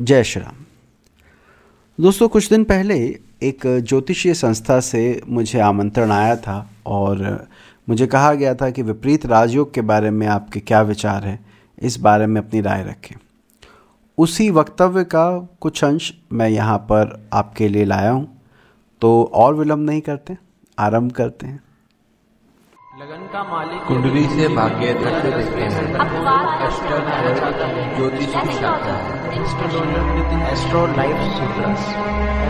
जय श्री राम। दोस्तों, कुछ दिन पहले एक ज्योतिषीय संस्था से मुझे आमंत्रण आया था और मुझे कहा गया था कि विपरीत राजयोग के बारे में आपके क्या विचार हैं, इस बारे में अपनी राय रखें। उसी वक्तव्य का कुछ अंश मैं यहाँ पर आपके लिए लाया हूँ। तो और विलम्ब नहीं करते, आरंभ करते हैं। लगन का मालिक कुंडली से भाग्य तक देखते हैं। ज्योतिष की शाखा astro life Sutras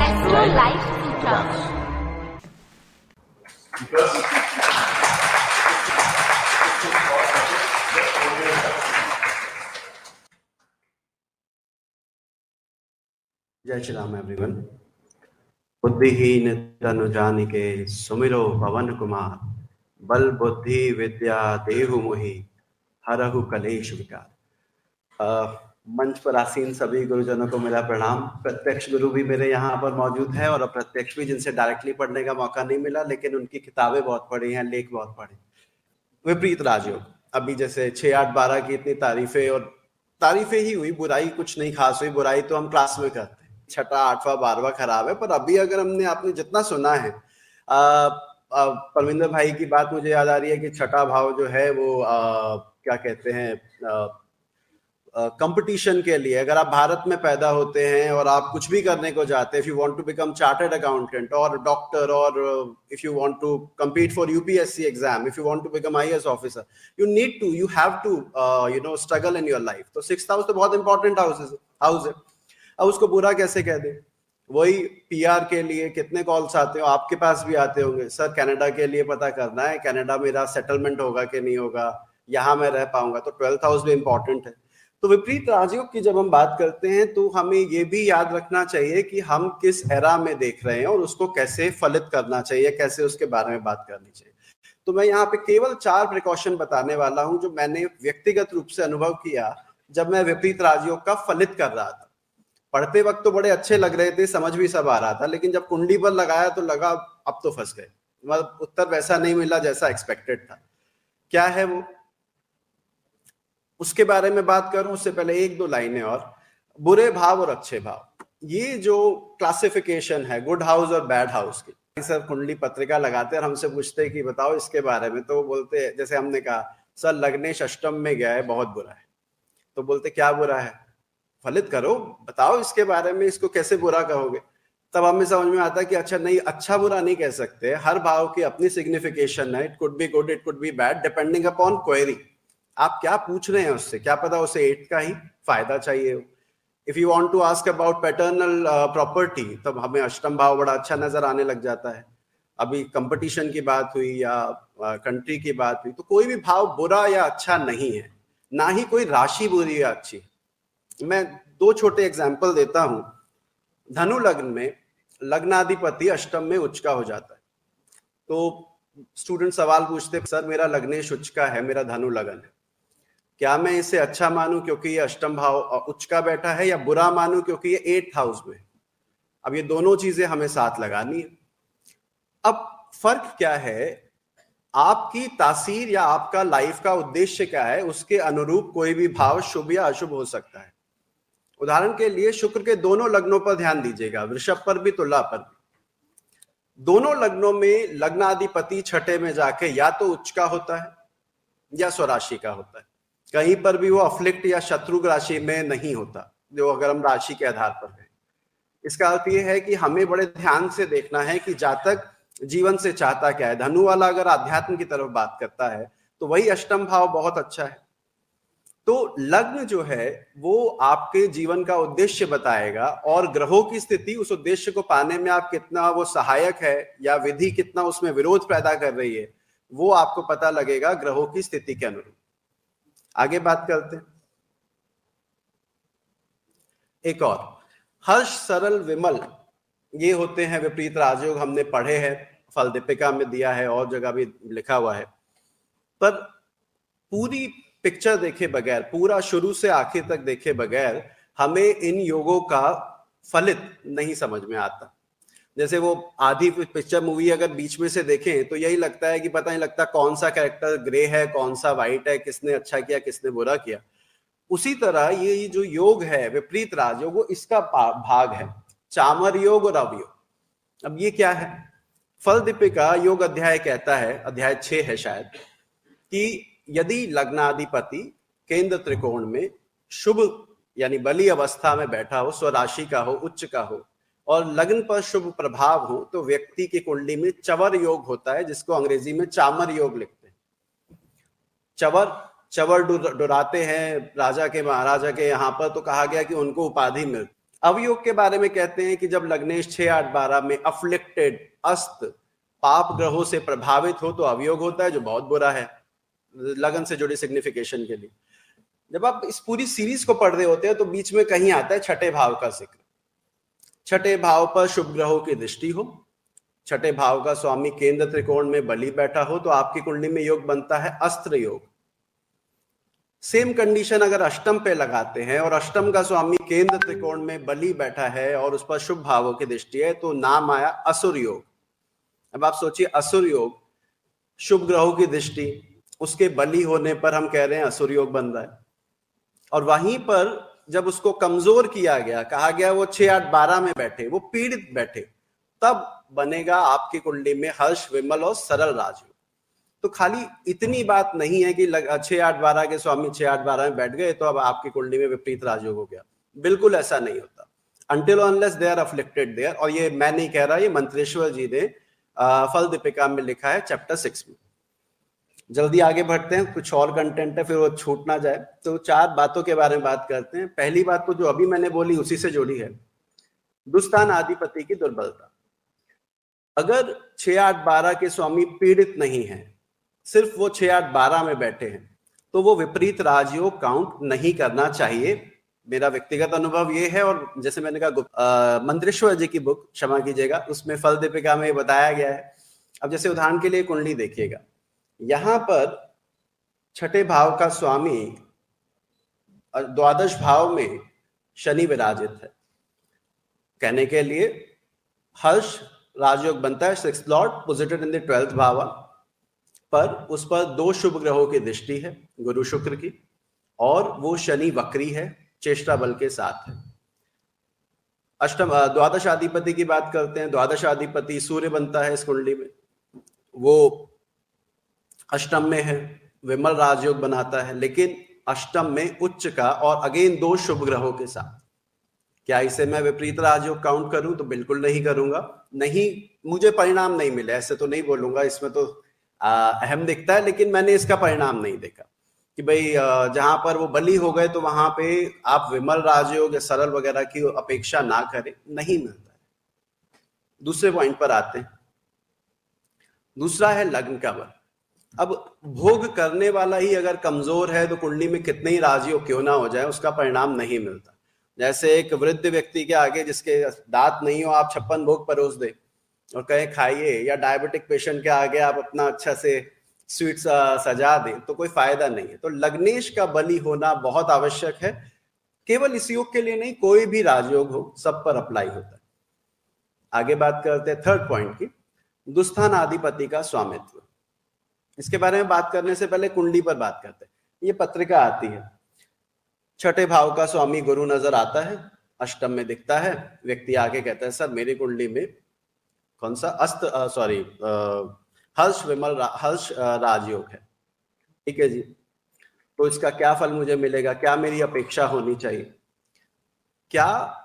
Astro Life Sutras. जय श्री राम एवरीवन बुद्धिहीन तनु जानिके सुमिरो पवन कुमार। बल बुद्धि विद्या देहु मोहि हरहु कलेश विकार। मंच पर आसीन सभी गुरुजनों को मेरा प्रणाम। प्रत्यक्ष गुरु भी मेरे यहाँ पर मौजूद है और अप्रत्यक्ष भी जिनसे डायरेक्टली पढ़ने का मौका नहीं मिला लेकिन उनकी किताबें बहुत पढ़ी हैं लेख बहुत पढ़े। विपरीत राजयोग। अभी जैसे छः आठ बारह की इतनी तारीफें और तारीफें ही हुई बुराई कुछ नहीं खास हुई बुराई तो हम क्लास में करते हैं। छठा आठवां बारहवां खराब है पर अभी अगर हमने आपने जितना सुना है आ, आ, परविंदर भाई की बात मुझे याद आ रही है कि छठा भाव जो है वो आ, क्या कहते हैं कंपटीशन के लिए। अगर आप भारत में पैदा होते हैं और आप कुछ भी करने को जाते if you want to become chartered accountant और डॉक्टर और if you want to for UPSC exam if you want to become IAS officer you need to you have to uh, you know struggle in your life. तो six house तो बहुत important house house है। अब उसको बुरा कैसे कह दे? वही पीआर के लिए कितने कॉल्स आते हो, आपके पास भी आते होंगे। सर कनाडा के लिए पता करना है कनाडा मेरा सेटलमेंट होगा कि नहीं होगा? यहाँ मैं रह पाऊँगा तो ट्वेल्थ हाउस भी इंपॉर्टेंट है। तो विपरीत राजयोग की जब हम बात करते हैं तो हमें ये भी याद रखना चाहिए कि हम किस एरा में देख रहे हैं और उसको कैसे फलित करना चाहिए, कैसे उसके बारे में बात करनी चाहिए। तो मैं यहाँ पे केवल चार प्रिकॉशन बताने वाला हूँ, जो मैंने व्यक्तिगत रूप से अनुभव किया, जब मैं विपरीत राजयोग का फलित कर रहा था। पढ़ते वक्त तो बड़े अच्छे लग रहे थे, समझ भी सब आ रहा था, लेकिन जब कुंडली पर लगाया तो लगा, अब तो फंस गए। मतलब उत्तर वैसा नहीं मिला जैसा एक्सपेक्टेड था। क्या है वो? उसके बारे में बात करूँ, उससे पहले एक दो लाइनें और। बुरे भाव और अच्छे भाव। ये जो क्लासिफिकेशन है गुड हाउस और बैड हाउस की सर कुंडली पत्रिका लगाते और हमसे पूछते कि बताओ इसके बारे में तो बोलते जैसे हमने कहा, सर, लग्नेश अष्टम में गया है, बहुत बुरा है। तो बोलते, क्या बुरा है? फलित करो, बताओ इसके बारे में, इसको कैसे बुरा कहोगे? तब हमें समझ में आता है कि अच्छा नहीं अच्छा बुरा नहीं कह सकते। हर भाव की अपनी सिग्निफिकेशन है it could be good it could be bad depending upon query आप क्या पूछ रहे हैं उससे? क्या पता उसे एट का ही फ़ायदा चाहिए हो? If you want to ask about paternal property तब हमें अष्टम भाव बड़ा अच्छा नज़र आने लग जाता है। अभी कंपटीशन की बात हुई या कंट्री की बात हुई तो कोई भी भाव बुरा या अच्छा नहीं है। ना ही कोई राशि बुरी या अच्छी। मैं दो छोटे एग्ज़ाम्पल देता हूँ। धनु लग्न में लग्नाधिपति अष्टम में उच्च का हो जाता है। तो स्टूडेंट सवाल पूछते, सर, मेरा लग्नेश उच्च का है, मेरा धनु लगन है। क्या मैं इसे अच्छा मानूं क्योंकि ये अष्टम भाव उच्च का बैठा है या बुरा मानूं क्योंकि ये एट हाउस में अब ये दोनों चीज़ें हमें साथ लगानी है। अब फ़र्क क्या है? आपकी तासीर या आपका लाइफ का उद्देश्य क्या है? उसके अनुरूप कोई भी भाव शुभ या अशुभ हो सकता है। उदाहरण के लिए शुक्र के दोनों लग्नों पर ध्यान दीजिएगा, वृषभ पर भी, तुला पर भी। दोनों लग्नों में लग्नाधिपति छठे में जाके या तो उच्च का होता है या स्वराशि का होता है। कहीं पर भी वो अफ्लिक्ट या शत्रु राशि में नहीं होता, जो अगर हम राशि के आधार पर है। इसका अर्थ ये है कि हमें बड़े ध्यान से देखना है कि जातक जीवन से चाहता क्या है। धनु वाला अगर आध्यात्म की तरफ़ बात करता है तो वही अष्टम भाव बहुत अच्छा है। तो लग्न जो है, वो आपके जीवन का उद्देश्य बताएगा और ग्रहों की स्थिति उस उद्देश्य को पाने में आप कितना वो सहायक है या विधि कितना उसमें विरोध पैदा कर रही है, वो आपको पता लगेगा ग्रहों की स्थिति के अनुरूप। आगे बात करते हैं। एक और, हर्ष, सरल, विमल, ये होते हैं विपरीत राजयोग, हमने पढ़े हैं, फल दीपिका में दिया है, और जगह भी लिखा हुआ है। पर पूरी पिक्चर देखे बगैर, पूरा शुरू से आखिर तक देखे बगैर, हमें इन योगों का फलित नहीं समझ में आता। जैसे वो आधी पिक्चर मूवी अगर बीच में से देखें तो यही लगता है कि पता नहीं लगता कौन सा कैरेक्टर ग्रे है, कौन सा वाइट है, किसने अच्छा किया, किसने बुरा किया। उसी तरह ये जो योग है, विपरीत राजयोग वो इसका भाग है। चामर योग और अवयोग। अब ये क्या है? फल दीपिका योग अध्याय कहता है, अध्याय छह है शायद, कि यदि लग्नाधिपति केंद्र त्रिकोण में शुभ, यानी बली अवस्था में बैठा हो, स्वराशि का हो, उच्च का हो, और लग्न पर शुभ प्रभाव हो तो व्यक्ति की कुंडली में चवर योग होता है, जिसको अंग्रेज़ी में चामर योग लिखते हैं। चवर चवर डुराते हैं, राजा के, महाराजा के यहाँ पर तो कहा गया कि उनको उपाधि मिल। अवयोग के बारे में कहते हैं कि जब लग्नेश छह, आठ, बारह में अफ्लिक्टेड अस्त, पाप ग्रहों से प्रभावित हो तो अवयोग होता है, जो बहुत बुरा है। लगन से जुड़ी सिग्निफिकेशन के लिए। जब आप इस पूरी सीरीज़ को पढ़ रहे होते हैं तो बीच में कहीं आता है छठे भाव का ज़िक्र। छठे भाव पर शुभ ग्रहों की दृष्टि हो, छठे भाव का स्वामी केंद्र त्रिकोण में बलि बैठा हो तो आपकी कुंडली में योग बनता है अस्त्र योग। सेम कंडीशन अगर अष्टम पे लगाते हैं, और अष्टम का स्वामी केंद्र त्रिकोण में बलि बैठा है, और उस पर शुभ भावों की दृष्टि है तो नाम आया असुर योग। अब आप सोचिए, असुर योग, शुभ ग्रहों की दृष्टि उसके बलि होने पर हम कह रहे हैं असुर योग बन रहा है। और वहीं पर जब उसको कमज़ोर किया गया, कहा गया वो छह आठ बारह में बैठे, वो पीड़ित बैठे, तब बनेगा आपकी कुंडली में हर्ष, विमल और सरल राजयोग तो खाली इतनी बात नहीं है कि छह आठ बारह के स्वामी छह आठ बारह में बैठ गए तो अब आपकी कुंडली में विपरीत राजयोग हो गया। बिल्कुल ऐसा नहीं होता। Until unless they are afflicted there और ये मैं नहीं कह रहा, ये मंत्रेश्वर जी ने फल दीपिका में लिखा है चैप्टर सिक्स में। जल्दी आगे बढ़ते हैं, कुछ और कंटेंट है, फिर वो छूट ना जाए। तो चार बातों के बारे में बात करते हैं। पहली बात तो जो अभी मैंने बोली, उसी से जुड़ी है। दुस्तान आधिपति की दुर्बलता। अगर छह आठ बारह के स्वामी पीड़ित नहीं है, सिर्फ़ वो छह आठ बारह में बैठे हैं तो वो विपरीत राजयोग काउंट नहीं करना चाहिए। मेरा व्यक्तिगत अनुभव ये है और जैसे मैंने कहा मंत्रेश्वर जी की बुक क्षमा कीजिएगा, उसमें फल दीपिका में बताया गया है। अब जैसे उदाहरण के लिए कुंडली देखिएगा। यहाँ पर छठे भाव का स्वामी द्वादश भाव में शनि विराजित है। कहने के लिए हर्ष राजयोग बनता है six lord posited in the twelfth भाव पर उस पर दो शुभ ग्रहों की दृष्टि है, गुरु शुक्र की, और वो शनि वक्री है, चेष्टा बल के साथ है। अष्टम द्वादश अधिपति की बात करते हैं, द्वादश अधिपति सूर्य बनता है इस कुंडली में। वो अष्टम में है, विमल राजयोग बनाता है, लेकिन अष्टम में उच्च का और अगेन दो शुभ ग्रहों के साथ। क्या इसे मैं विपरीत राजयोग काउंट करूँ? तो बिल्कुल नहीं करूँगा। नहीं, मुझे परिणाम नहीं मिले, ऐसे तो नहीं बोलूँगा, इसमें तो अहम दिखता है, लेकिन मैंने इसका परिणाम नहीं देखा। कि भाई जहाँ पर वो बली हो गए तो वहाँ पे आप विमल राजयोग या सरल वगैरह की अपेक्षा ना करें, नहीं मिलता है। दूसरे पॉइंट पर आते हैं। दूसरा है लग्न का बल। अब भोग करने वाला ही अगर कमज़ोर है तो कुंडली में कितने ही राजयोग क्यों ना हो जाए, उसका परिणाम नहीं मिलता। जैसे एक वृद्ध व्यक्ति के आगे जिसके दांत नहीं हो, आप छप्पन भोग परोस दे और कहे, खाइए, या डायबिटिक पेशेंट के आगे आप अपना अच्छा से स्वीट सजा दें तो कोई फ़ायदा नहीं है। तो लग्नेश का बलि होना बहुत आवश्यक है। केवल इस योग के लिए नहीं, कोई भी राजयोग हो, सब पर अप्लाई होता है। आगे बात करते हैं थर्ड पॉइंट की दुस्थान आधिपति का स्वामित्व। इसके बारे में बात करने से पहले कुंडली पर बात करते हैं। ये पत्रिका आती है। छठे भाव का स्वामी गुरु नज़र आता है अष्टम में दिखता है व्यक्ति आगे कहता है सर मेरी कुंडली में कौन सा अस्त सॉरी हर्ष विमल रा, हर्ष राजयोग है। ठीक है जी। तो इसका क्या फल मुझे मिलेगा? क्या मेरी अपेक्षा होनी चाहिए? क्या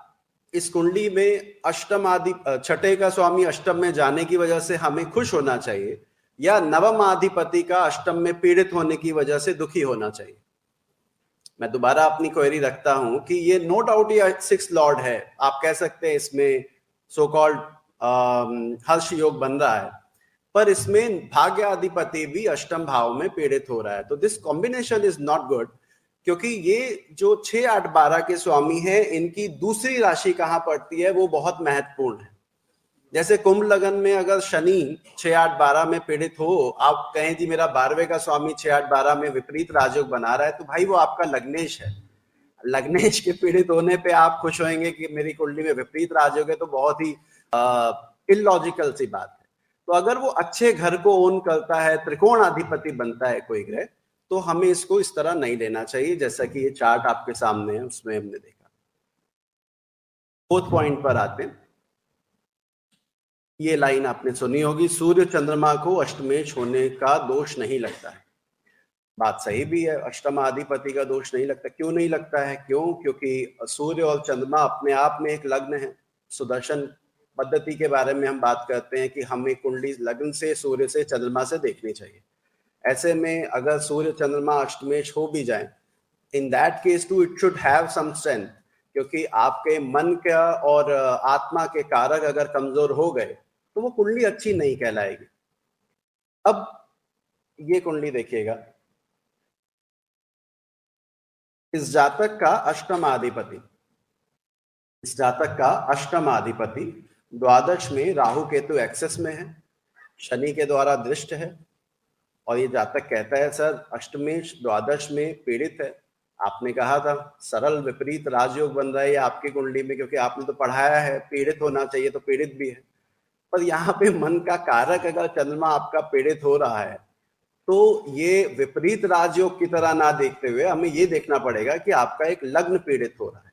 इस कुंडली में अष्टम आदि छठे का स्वामी अष्टम में जाने की वजह से हमें खुश होना चाहिए? या नवम आधिपति का अष्टम में पीड़ित होने की वजह से दुखी होना चाहिए। मैं दोबारा अपनी क्वेरी रखता हूँ कि ये नो डाउट ये सिक्स लॉर्ड है। आप कह सकते हैं इसमें सो कॉल्ड हर्ष योग बन रहा है। पर इसमें भाग्य अधिपति भी अष्टम भाव में पीड़ित हो रहा है। तो this combination is not good क्योंकि ये जो छह आठ बारह के स्वामी है, इनकी दूसरी राशि कहाँ पड़ती है, वो बहुत महत्वपूर्ण है। जैसे कुंभ लगन में अगर शनि छह आठ बारह में पीड़ित हो, आप कहें, जी, मेरा बारहवें का स्वामी छह आठ बारह में विपरीत राजयोग बना रहा है तो भाई वो आपका लग्नेश है। लग्नेश के पीड़ित होने पे आप खुश होंगे कि मेरी कुंडली में विपरीत राजयोग है तो बहुत ही इलॉजिकल सी बात है। तो अगर वो अच्छे घर को ओन करता है, त्रिकोण अधिपति बनता है कोई ग्रह तो हमें इसको इस तरह नहीं लेना चाहिए, जैसा कि ये चार्ट आपके सामने है, उसमें हमने देखा। फोर्थ पॉइंट पर आते हैं। ये लाइन आपने सुनी होगी, सूर्य चंद्रमा को अष्टमेश होने का दोष नहीं लगता है। बात सही भी है अष्टम अधिपति का दोष नहीं लगता। क्यों नहीं लगता है? क्यों? क्योंकि सूर्य और चंद्रमा अपने आप में एक लग्न है। सुदर्शन पद्धति के बारे में हम बात करते हैं कि हमें कुंडली लग्न से, सूर्य से, चंद्रमा से देखनी चाहिए। ऐसे में अगर सूर्य चंद्रमा अष्टमेश हो भी जाए in that case too it should have some strength क्योंकि आपके मन का और, आत्मा के कारक अगर कमज़ोर हो गए तो वो कुंडली अच्छी नहीं कहलाएगी। अब ये कुंडली देखिएगा। इस जातक का अष्टम अधिपति इस जातक का अष्टम अधिपति द्वादश में राहु केतु एक्सेस में है, शनि के द्वारा दृष्ट है, और ये जातक कहता है, सर अष्टमेश द्वादश में पीड़ित है। आपने कहा था, सरल विपरीत राजयोग बन रहा है आपकी कुंडली में, क्योंकि आपने तो पढ़ाया है, पीड़ित होना चाहिए तो पीड़ित भी है। पर यहाँ पे मन का कारक अगर चंद्रमा आपका पीड़ित हो रहा है तो ये विपरीत राजयोग की तरह ना देखते हुए हमें ये देखना पड़ेगा कि आपका एक लग्न पीड़ित हो रहा है।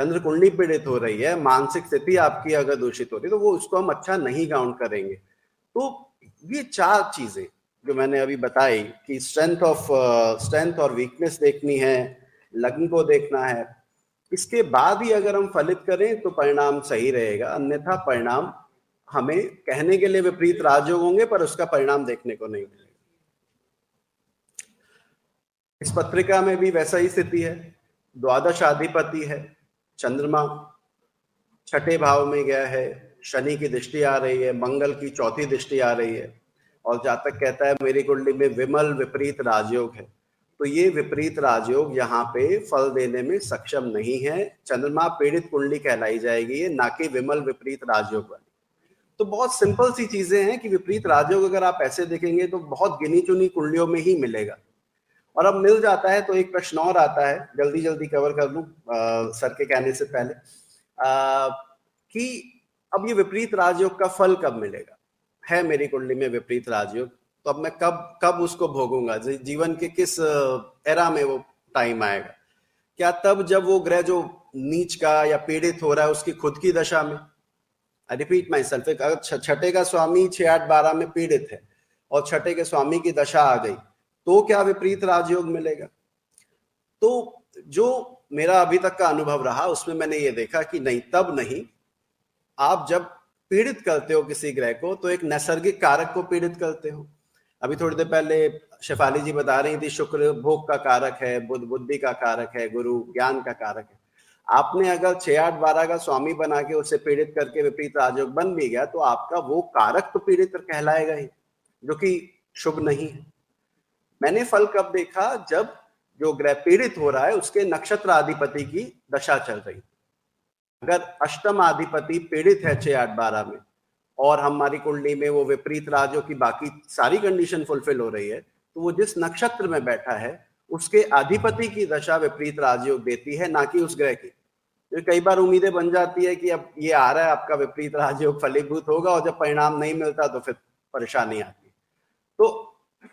चंद्र कुंडली पीड़ित हो रही है, मानसिक स्थिति आपकी अगर दूषित हो रही है तो वो उसको हम अच्छा नहीं काउंट करेंगे। तो ये चार चीज़ें जो मैंने अभी बताई कि स्ट्रेंथ ऑफ़ स्ट्रेंथ और वीकनेस देखनी है, लग्न को देखना है, इसके बाद ही अगर हम फलित करें तो परिणाम सही रहेगा, अन्यथा परिणाम हमें कहने के लिए विपरीत राजयोग होंगे, पर उसका परिणाम देखने को नहीं मिलेगा। इस पत्रिका में भी वैसा ही स्थिति है। द्वादश अधिपति है, चंद्रमा छठे भाव में गया है, शनि की दृष्टि आ रही है, मंगल की चौथी दृष्टि आ रही है, और जातक कहता है, मेरी कुंडली में विमल विपरीत राजयोग है। तो ये विपरीत राजयोग यहाँ पे फल देने में सक्षम नहीं है। चंद्रमा पीड़ित कुंडली कहलाई जाएगी ना कि विमल विपरीत राजयोग वाली। तो बहुत सिंपल सी चीज़ें हैं कि विपरीत राजयोग अगर आप ऐसे देखेंगे तो बहुत गिनी चुनी कुंडलियों में ही मिलेगा। और अब मिल जाता है तो एक प्रश्न और आता है जल्दी जल्दी कवर कर लू सर के कहने से पहले। आ, कि अब ये विपरीत राजयोग का फल कब मिलेगा? है मेरी कुंडली में विपरीत राजयोग तो अब मैं कब कब उसको भोगूँगा? जीवन के किस एरा में वो टाइम आएगा? क्या तब जब वो ग्रह जो नीच का या पीड़ित हो रहा है उसकी खुद की दशा में? आई रिपीट माई सेल्फ अगर छठे का स्वामी छह आठ बारह में पीड़ित है और छठे के स्वामी की दशा आ गई तो क्या विपरीत राजयोग मिलेगा? तो जो मेरा अभी तक का अनुभव रहा, उसमें मैंने ये देखा कि नहीं, तब नहीं। आप जब पीड़ित करते हो किसी ग्रह को तो एक नैसर्गिक कारक को पीड़ित करते हो। अभी थोड़ी देर पहले शेफाली जी बता रही थी, शुक्र भोग का कारक है, बुद्ध बुद्धि का कारक है, गुरु ज्ञान का कारक है। आपने अगर छह आठ बारह का स्वामी बना के उसे पीड़ित करके विपरीत राजयोग बन भी गया तो आपका वो कारक तो पीड़ित कहलाएगा ही, जो कि शुभ नहीं है। मैंने फल कब देखा? जब जो ग्रह पीड़ित हो रहा है, उसके नक्षत्र अधिपति की दशा चल रही। अगर अष्टम अधिपति पीड़ित है छह आठ बारह में, और हमारी कुंडली में वो विपरीत राजो की बाकी सारी कंडीशन फुलफिल हो रही है तो वो जिस नक्षत्र में बैठा है उसके अधिपति की दशा विपरीत राजयोग देती है, ना कि उस ग्रह की। तो कई बार उम्मीदें बन जाती है कि अब ये आ रहा है, आपका विपरीत राजयोग फलीभूत होगा और जब परिणाम नहीं मिलता तो फिर परेशानी आती तो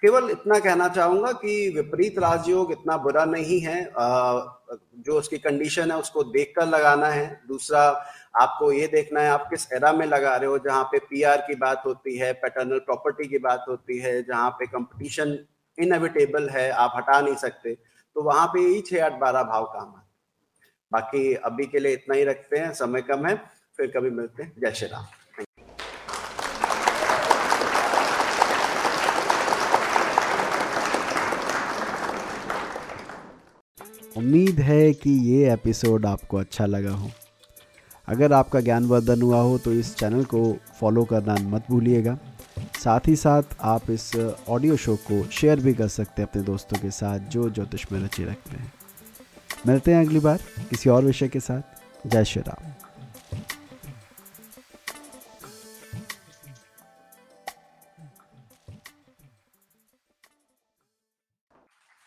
केवल इतना कहना चाहूँगा कि विपरीत राजयोग इतना बुरा नहीं है। जो उसकी कंडीशन है, उसको देखकर लगाना है। दूसरा, आपको ये देखना है, आप किस एरा में लगा रहे हो, जहाँ पे पीआर की बात होती है पैटर्नल प्रॉपर्टी की बात होती है, जहाँ पे कंपटीशन इनएविटेबल है, आप हटा नहीं सकते। तो वहाँ पे यही छह आठ बारह भाव काम है। बाकी अभी के लिए इतना ही रखते हैं, समय कम है, फिर कभी मिलते हैं। जय श्री राम। उम्मीद है कि ये एपिसोड आपको अच्छा लगा हो। अगर आपका ज्ञानवर्धन हुआ हो तो इस चैनल को फॉलो करना मत भूलिएगा। साथ ही साथ आप इस ऑडियो शो को शेयर भी कर सकते हैं अपने दोस्तों के साथ जो ज्योतिष में रुचि रखते हैं। मिलते हैं अगली बार किसी और विषय के साथ। जय श्री राम।